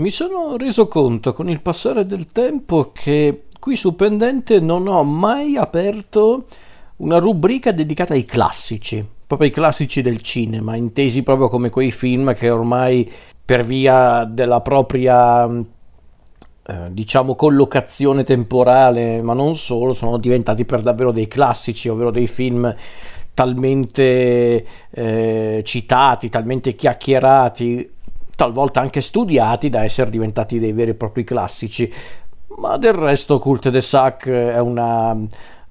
Mi sono reso conto con il passare del tempo che qui su Pendente non ho mai aperto una rubrica dedicata ai classici, proprio ai classici del cinema, intesi proprio come quei film che ormai per via della propria eh, diciamo collocazione temporale, ma non solo, sono diventati per davvero dei classici, ovvero dei film talmente eh, citati, talmente chiacchierati, talvolta anche studiati da essere diventati dei veri e propri classici. Ma del resto Cult de Sac è una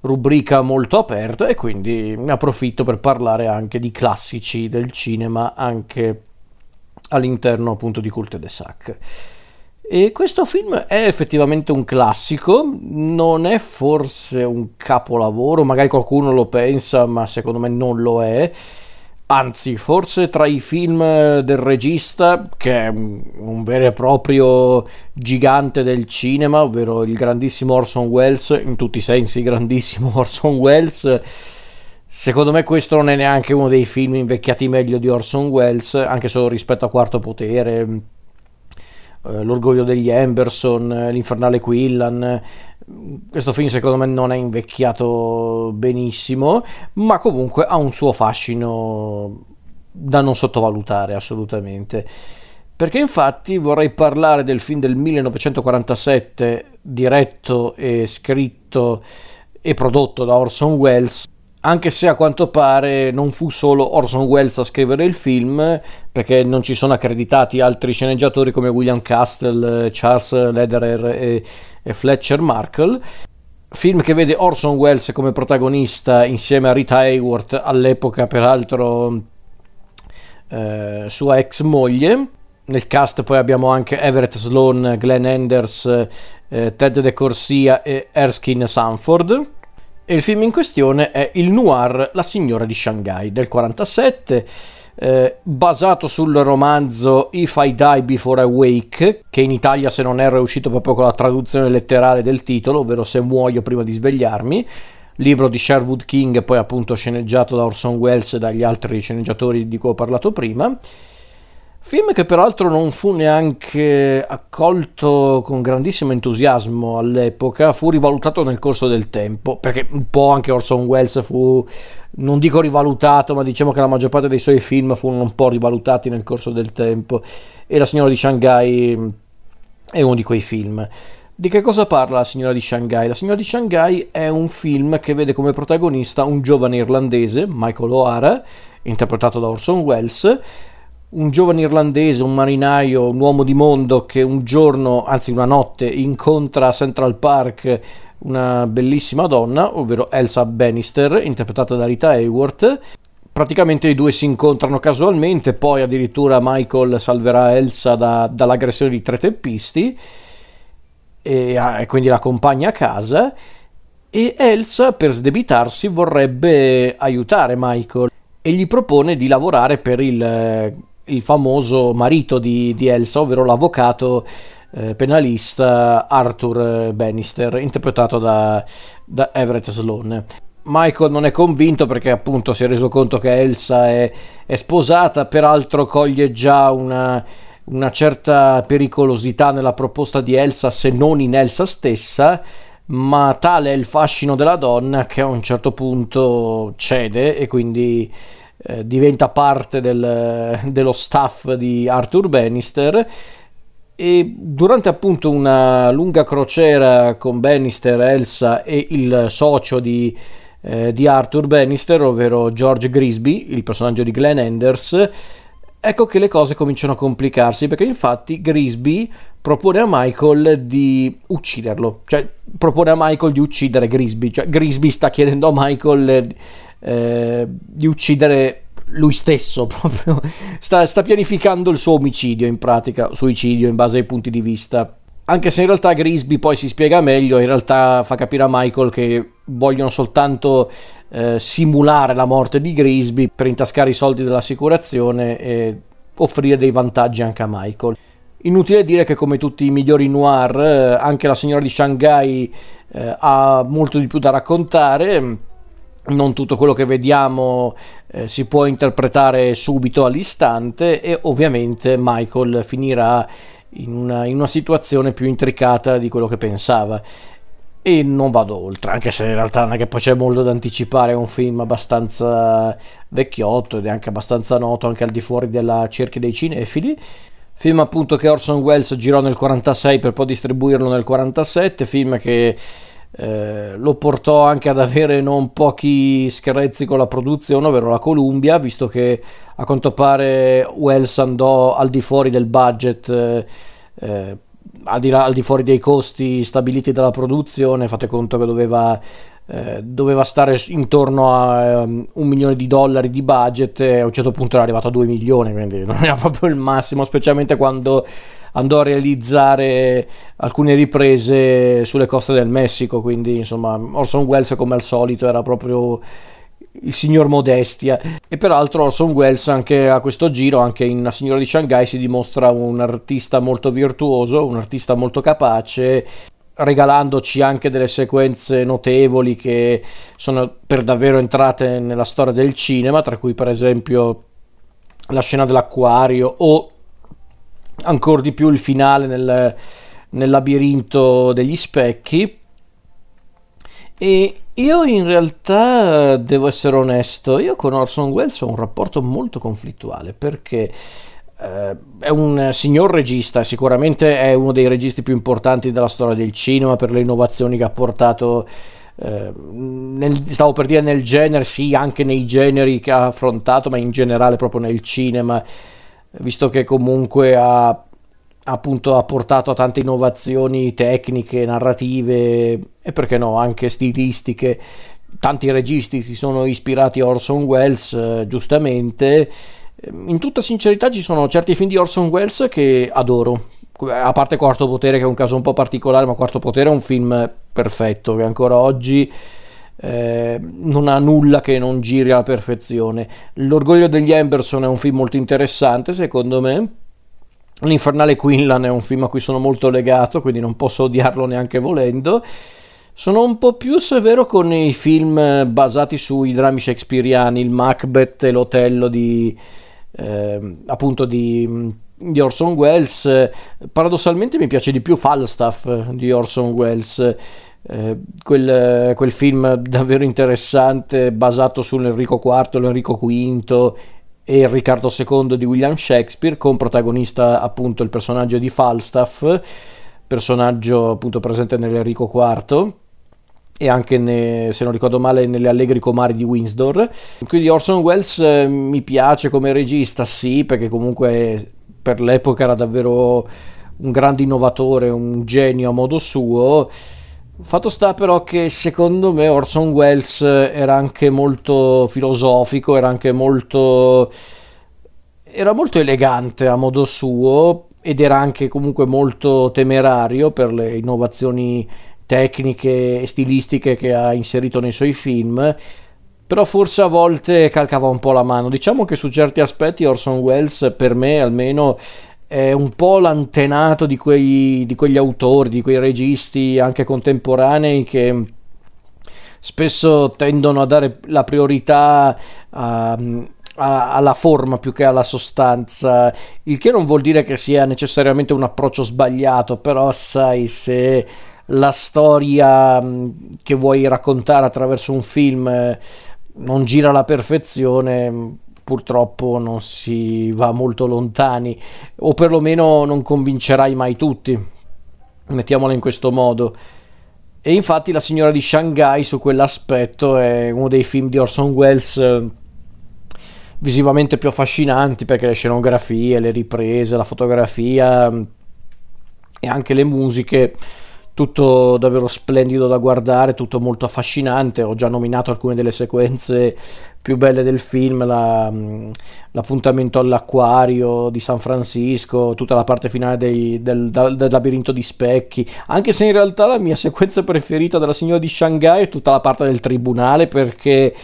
rubrica molto aperta e quindi ne approfitto per parlare anche di classici del cinema anche all'interno appunto di Cult de Sac. E questo film è effettivamente un classico, non è forse un capolavoro, magari qualcuno lo pensa, ma secondo me non lo è anzi forse tra i film del regista che è un vero e proprio gigante del cinema ovvero il grandissimo Orson Welles in tutti i sensi grandissimo Orson Welles secondo me questo non è neanche uno dei film invecchiati meglio di Orson Welles anche solo rispetto a Quarto Potere L'orgoglio degli Emberson L'infernale Quillan questo film secondo me non è invecchiato benissimo, ma comunque ha un suo fascino da non sottovalutare assolutamente. Perché infatti vorrei parlare del film del 1947 diretto e scritto e prodotto da Orson Welles, anche se a quanto pare non fu solo Orson Welles a scrivere il film, perché non ci sono accreditati altri sceneggiatori come William Castle, Charles Lederer e e Fletcher Markle. Film che vede Orson Welles come protagonista insieme a Rita Hayworth, all'epoca peraltro eh, sua ex moglie. Nel cast poi abbiamo anche Everett Sloan, Glenn Enders, eh, Ted De Corsia e Erskine Sanford. E il film in questione è il noir La signora di Shanghai del 47 eh, basato sul romanzo If I Die Before I Wake, che in Italia se non erro è uscito proprio con la traduzione letterale del titolo, ovvero Se muoio prima di svegliarmi, libro di Sherwood King, poi appunto sceneggiato da Orson Welles e dagli altri sceneggiatori di cui ho parlato prima. Film che peraltro non fu neanche accolto con grandissimo entusiasmo all'epoca, fu rivalutato nel corso del tempo, perché un po' anche Orson Welles fu non dico rivalutato, ma diciamo che la maggior parte dei suoi film furono un po' rivalutati nel corso del tempo e La signora di Shanghai mm, è uno di quei film. Di che cosa parla La signora di Shanghai? La signora di Shanghai è un film che vede come protagonista un giovane irlandese, Michael O'Hara, interpretato da Orson Welles, un giovane irlandese, un marinaio, un uomo di mondo che un giorno, anzi una notte, incontra a Central Park una bellissima donna, ovvero Elsa Bannister, interpretata da Rita Hayworth. Praticamente i due si incontrano casualmente, poi addirittura Michael salverà Elsa da, dall'aggressione di tre teppisti e, e quindi la accompagna a casa e Elsa per sdebitarsi vorrebbe aiutare Michael e gli propone di lavorare per il, il famoso marito di, di Elsa, ovvero l'avvocato eh, penalista Arthur Bannister, interpretato da, da Everett Sloan. Michael non è convinto perché appunto si è reso conto che Elsa è, è sposata, peraltro coglie già una, una, certa pericolosità nella proposta di Elsa se non in Elsa stessa, ma tale è il fascino della donna che a un certo punto cede e quindi eh, diventa parte del, dello staff di Arthur Bannister. E durante appunto una lunga crociera con Bannister, Elsa e il socio di, eh, di Arthur Bannister, ovvero George Grisby, il personaggio di Glenn Enders, ecco che le cose cominciano a complicarsi perché infatti Grisby propone a Michael di ucciderlo, cioè propone a Michael di uccidere Grisby, cioè Grisby sta chiedendo a Michael eh, di uccidere lui stesso proprio sta, sta, pianificando il suo omicidio in pratica, suicidio in base ai punti di vista. Anche se in realtà Grisby poi si spiega meglio, in realtà fa capire a Michael che vogliono soltanto eh, simulare la morte di Grisby per intascare i soldi dell'assicurazione e offrire dei vantaggi anche a Michael. Inutile dire che come tutti i migliori noir, eh, anche la signora di Shanghai eh, ha molto di più da raccontare non tutto quello che vediamo eh, si può interpretare subito all'istante e ovviamente Michael finirà in una, in una situazione più intricata di quello che pensava e non vado oltre, anche se in realtà non è che poi c'è molto da anticipare, è un film abbastanza vecchiotto ed è anche abbastanza noto anche al di fuori della cerchia dei cinefili. Film appunto che Orson Welles girò nel 46 per poi distribuirlo nel 47, film che eh, lo portò anche ad avere non pochi screzzi con la produzione, ovvero la Columbia, visto che a quanto pare Wells andò al di fuori del budget, eh, eh, al, di là, al, di fuori dei costi stabiliti dalla produzione, fate conto che doveva, eh, doveva stare intorno a um, un milione di dollari di budget e a un certo punto era arrivato a due milioni, quindi non era proprio il massimo, specialmente quando andò a realizzare alcune riprese sulle coste del Messico, quindi insomma Orson Welles come al solito era proprio il signor Modestia. E peraltro Orson Welles anche a questo giro anche in La signora di Shanghai si dimostra un artista molto virtuoso un artista molto capace regalandoci anche delle sequenze notevoli che sono per davvero entrate nella storia del cinema tra cui per esempio la scena dell'acquario o ancora di più il finale nel, nel labirinto degli specchi e io in realtà devo essere onesto, io con Orson Welles ho un rapporto molto conflittuale perché eh, è un signor regista, sicuramente è uno dei registi più importanti della storia del cinema per le innovazioni che ha portato. Eh, nel, stavo per dire nel genere, sì, anche nei generi che ha affrontato, ma in generale proprio nel cinema, visto che comunque ha appunto ha portato a tante innovazioni tecniche, narrative e perché no, anche stilistiche. Tanti registi si sono ispirati a Orson Welles, eh, giustamente. In tutta sincerità ci sono certi film di Orson Welles che adoro, a parte Quarto Potere che è un caso un po' particolare, ma Quarto Potere è un film perfetto che ancora oggi eh, non ha nulla che non giri alla perfezione. L'orgoglio degli Emberson è un film molto interessante secondo me, L'Infernale Quinlan è un film a cui sono molto legato, quindi non posso odiarlo neanche volendo. Sono un po' più severo con i film basati sui drammi shakespeariani, il Macbeth e l'Otello di, eh, appunto di, di, Orson Welles. Paradossalmente mi piace di più Falstaff di Orson Welles. Eh, quel, quel, film davvero interessante basato sull'Enrico IV, l'Enrico V e il Riccardo II di William Shakespeare con protagonista appunto il personaggio di Falstaff, personaggio appunto presente nell'Enrico IV e anche ne, se non ricordo male nelle Allegri Comari di Windsor. Quindi Orson Welles eh, mi piace come regista, sì, perché comunque per l'epoca era davvero un grande innovatore, un genio a modo suo Fatto sta però che secondo me Orson Welles era anche molto filosofico, era anche molto era molto elegante a modo suo ed era anche comunque molto temerario per le innovazioni tecniche e stilistiche che ha inserito nei suoi film però forse a volte calcava un po' la mano. Diciamo che su certi aspetti Orson Welles per me almeno è un po' l'antenato di, quei, di quegli autori, di quei registi anche contemporanei che spesso tendono a dare la priorità a, a, alla forma più che alla sostanza, il che non vuol dire che sia necessariamente un approccio sbagliato, però sai se la storia che vuoi raccontare attraverso un film eh, non gira alla perfezione, purtroppo non si va molto lontani o perlomeno non convincerai mai tutti mettiamola in questo modo. E infatti la signora di Shanghai su quell'aspetto è uno dei film di Orson Welles eh, visivamente più affascinanti perché le scenografie, le riprese, la fotografia e anche le musiche tutto davvero splendido da guardare, tutto molto affascinante. Ho già nominato alcune delle sequenze più belle del film, la, mm, l'appuntamento all'acquario di San Francisco, tutta la parte finale dei, del, del, labirinto di specchi, anche se in realtà la mia sequenza preferita della signora di Shanghai è tutta la parte del tribunale perché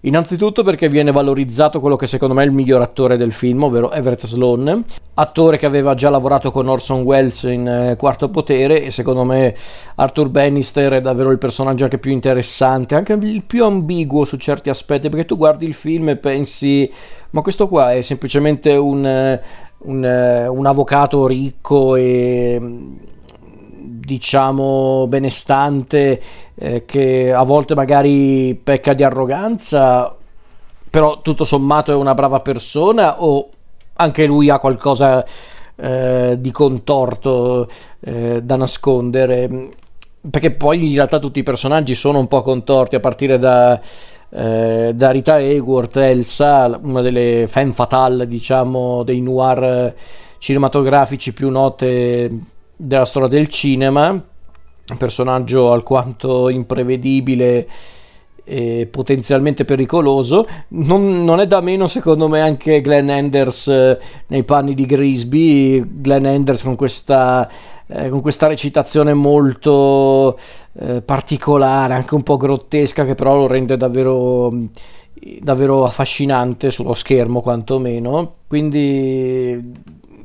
Innanzitutto perché viene valorizzato quello che secondo me è il miglior attore del film, ovvero Everett Sloan, attore che aveva già lavorato con Orson Welles in eh, Quarto Potere e secondo me Arthur Bannister è davvero il personaggio anche più interessante, anche il più ambiguo su certi aspetti, perché tu guardi il film e pensi ma questo qua è semplicemente un, un, eh, un avvocato ricco e diciamo benestante eh, che a volte magari pecca di arroganza però tutto sommato è una brava persona o anche lui ha qualcosa eh, di contorto eh, da nascondere? Perché poi in realtà tutti i personaggi sono un po' contorti a partire da, eh, da Rita Hayworth, Elsa, una delle femme fatale diciamo dei noir cinematografici più note della storia del cinema un personaggio alquanto imprevedibile e potenzialmente pericoloso. Non, non, è da meno, secondo me, anche Glenn Anders eh, nei panni di Grisby. Glenn Anders con questa, eh, con questa recitazione molto eh, particolare, anche un po' grottesca, che però lo rende davvero davvero affascinante sullo schermo quantomeno quindi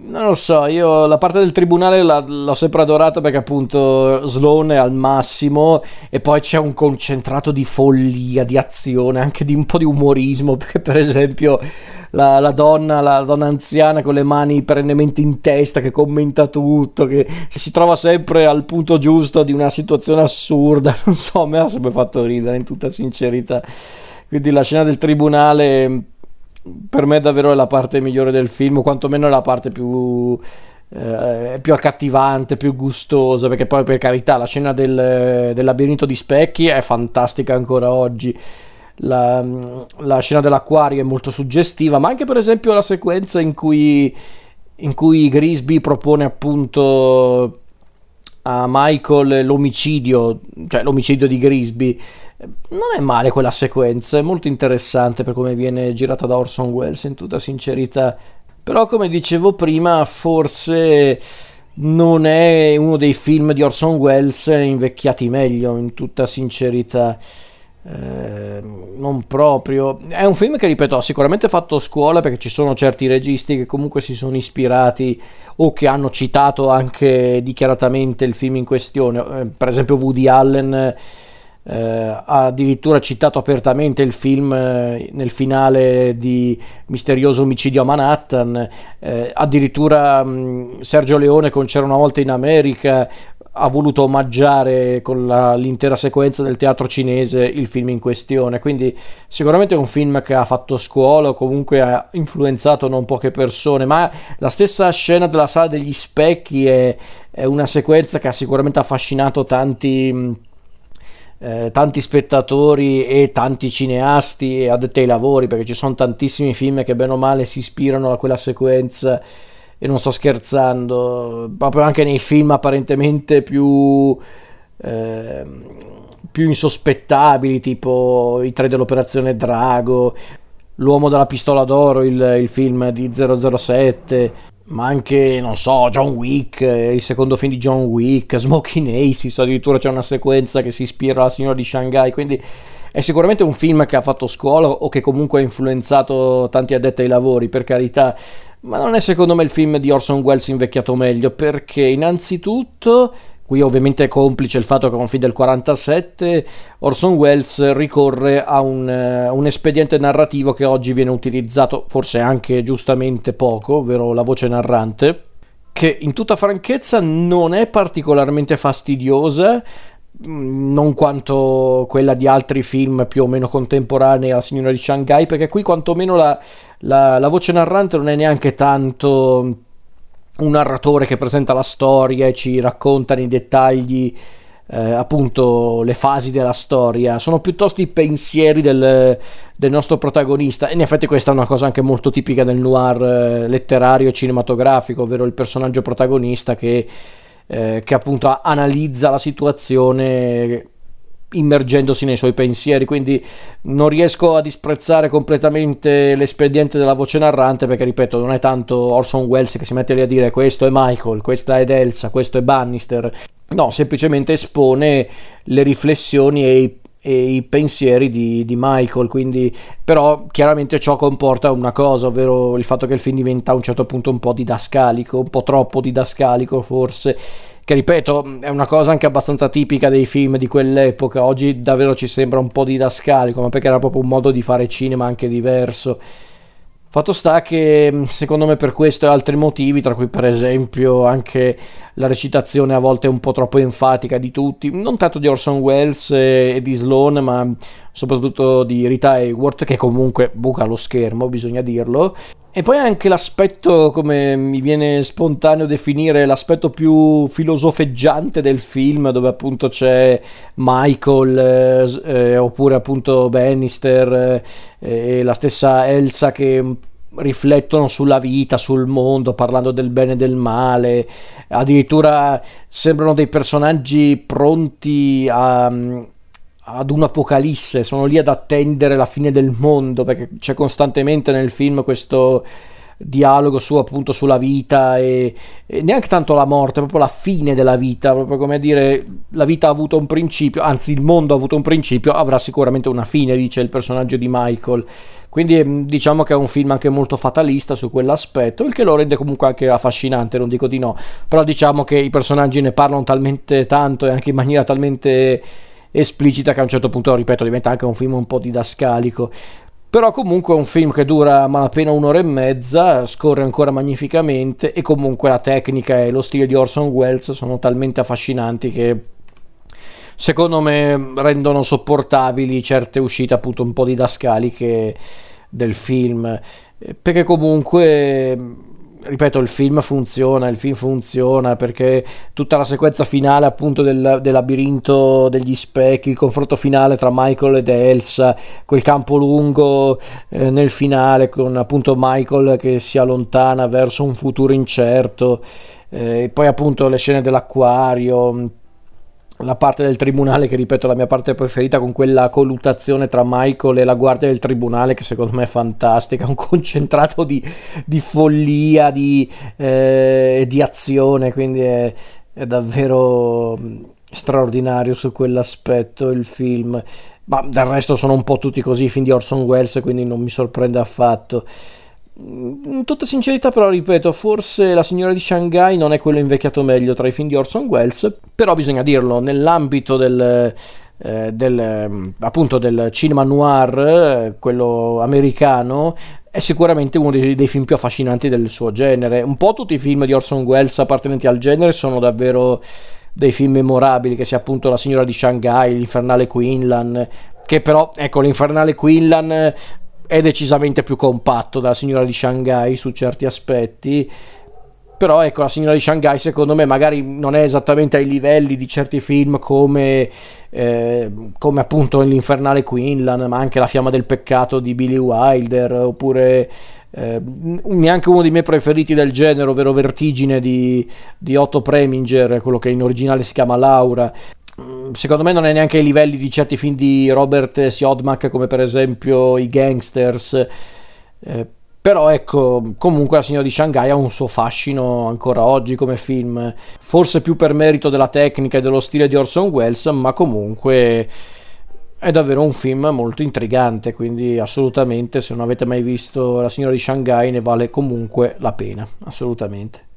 non lo so, io la parte del tribunale la, l'ho sempre adorata perché appunto Sloan è al massimo e poi c'è un concentrato di follia, di azione, anche di un po' di umorismo, perché per esempio la, la, donna, la donna anziana con le mani perennemente in testa che commenta tutto, che si trova sempre al punto giusto di una situazione assurda, non so, mi ha sempre fatto ridere in tutta sincerità. Quindi la scena del tribunale per me davvero è la parte migliore del film, o quantomeno è la parte più, eh, più accattivante, più gustosa, perché poi per carità la scena del, del labirinto di specchi è fantastica ancora oggi. La, la, scena dell'acquario è molto suggestiva, ma anche per esempio la sequenza in cui, in cui Grisby propone appunto a Michael l'omicidio, cioè l'omicidio di Grisby non è male quella sequenza, è molto interessante per come viene girata da Orson Welles in tutta sincerità. Però come dicevo prima, forse non è uno dei film di Orson Welles invecchiati meglio, in tutta sincerità. Eh, non proprio. È un film che, ripeto, ha sicuramente fatto scuola perché ci sono certi registi che comunque si sono ispirati o che hanno citato anche dichiaratamente il film in questione. Eh, per esempio Woody Allen eh, ha addirittura citato apertamente il film eh, nel finale di Misterioso omicidio a Manhattan, eh, addirittura mh, Sergio Leone con C'era una volta in America ha voluto omaggiare con la, l'intera sequenza del teatro cinese il film in questione, quindi sicuramente è un film che ha fatto scuola o comunque ha influenzato non poche persone, ma la stessa scena della sala degli specchi è, è una sequenza che ha sicuramente affascinato tanti eh, tanti spettatori e tanti cineasti addetti ai lavori, perché ci sono tantissimi film che bene o male si ispirano a quella sequenza e non sto scherzando, proprio anche nei film apparentemente più, eh, più insospettabili, tipo i tre dell'operazione Drago, L'uomo della pistola d'oro, il, il film di 007, ma anche, non so, John Wick, eh, il secondo film di John Wick, Smoking Aces, addirittura c'è una sequenza che si ispira alla signora di Shanghai, quindi è sicuramente un film che ha fatto scuola o che comunque ha influenzato tanti addetti ai lavori, per carità, ma non è secondo me il film di Orson Welles invecchiato meglio, perché innanzitutto Qui ovviamente è complice il fatto che con film del 47 Orson Welles ricorre a un, uh, un, espediente narrativo che oggi viene utilizzato forse anche giustamente poco, ovvero la voce narrante, che in tutta franchezza non è particolarmente fastidiosa, mm, non quanto quella di altri film più o meno contemporanei, La signora di Shanghai, perché qui quantomeno la, la, la voce narrante non è neanche tanto un narratore che presenta la storia e ci racconta nei dettagli eh, appunto le fasi della storia, sono piuttosto i pensieri del, del, nostro protagonista. In effetti questa è una cosa anche molto tipica del noir eh, letterario e cinematografico, ovvero il personaggio protagonista che, eh, che appunto analizza la situazione immergendosi nei suoi pensieri, quindi non riesco a disprezzare completamente l'espediente della voce narrante perché ripeto, non è tanto Orson Welles che si mette lì a dire questo è Michael, questa è Elsa, questo è Bannister. No, semplicemente espone le riflessioni e i e i pensieri di, di, Michael. Quindi, però, chiaramente ciò comporta una cosa, ovvero il fatto che il film diventa a un certo punto un po' didascalico, un po' troppo didascalico, forse che ripeto è una cosa anche abbastanza tipica dei film di quell'epoca, oggi davvero ci sembra un po' didascalico, ma perché era proprio un modo di fare cinema anche diverso. Fatto sta che secondo me per questo e altri motivi, tra cui per esempio anche la recitazione a volte un po' troppo enfatica di tutti, non tanto di Orson Welles e di Sloan, ma soprattutto di Rita Hayworth, che comunque buca lo schermo, bisogna dirlo. E poi anche l'aspetto, come mi viene spontaneo definire, l'aspetto più filosofeggiante del film, dove appunto c'è Michael, eh, eh oppure appunto Bannister eh, e la stessa Elsa che riflettono sulla vita, sul mondo, parlando del bene e del male, addirittura sembrano dei personaggi pronti a, ad un'apocalisse, sono lì ad attendere la fine del mondo, perché c'è costantemente nel film questo dialogo su appunto sulla vita e, e, neanche tanto la morte, proprio la fine della vita, proprio come dire la vita ha avuto un principio, anzi il mondo ha avuto un principio, avrà sicuramente una fine, dice il personaggio di Michael. Quindi mm, diciamo che è un film anche molto fatalista su quell'aspetto, il che lo rende comunque anche affascinante, non dico di no, però diciamo che i personaggi ne parlano talmente tanto e anche in maniera talmente esplicita che a un certo punto, ripeto, diventa anche un film un po' didascalico. Però comunque è un film che dura malapena un'ora e mezza, scorre ancora magnificamente e comunque la tecnica e lo stile di Orson Welles sono talmente affascinanti che secondo me rendono sopportabili certe uscite appunto un po' didascaliche del film perché comunque ripeto il film funziona il film funziona perché tutta la sequenza finale appunto del, del labirinto degli specchi il confronto finale tra Michael ed Elsa quel campo lungo eh, nel finale con appunto Michael che si allontana verso un futuro incerto eh, poi appunto le scene dell'acquario la parte del tribunale che ripeto è la mia parte preferita con quella colluttazione tra Michael e la guardia del tribunale che secondo me è fantastica un concentrato di, di follia di, eh, di azione quindi è, è davvero mm, straordinario su quell'aspetto il film. Ma del resto sono un po' tutti così i film di Orson Welles quindi non mi sorprende affatto in tutta sincerità, però, ripeto, forse La signora di Shanghai non è quello invecchiato meglio tra i film di Orson Welles, però bisogna dirlo, nell'ambito del, eh, del, appunto del cinema noir, eh, quello americano, è sicuramente uno dei, dei, film più affascinanti del suo genere. Un po' tutti i film di Orson Welles appartenenti al genere sono davvero dei film memorabili, che sia appunto La signora di Shanghai, L'Infernale Quinlan, che però, ecco, l'Infernale Quinlan è decisamente più compatto dalla signora di Shanghai su certi aspetti però ecco la signora di Shanghai secondo me magari non è esattamente ai livelli di certi film come, eh, come appunto l'infernale Quinlan ma anche la fiamma del peccato di Billy Wilder oppure eh, neanche uno dei miei preferiti del genere ovvero Vertigine di, di Otto Preminger quello che in originale si chiama Laura secondo me non è neanche ai livelli di certi film di Robert Siodmak come per esempio i Gangsters. Eh, però ecco comunque la signora di Shanghai ha un suo fascino ancora oggi come film. Forse più per merito della tecnica e dello stile di Orson Welles ma comunque è davvero un film molto intrigante quindi assolutamente se non avete mai visto la signora di Shanghai ne vale comunque la pena assolutamente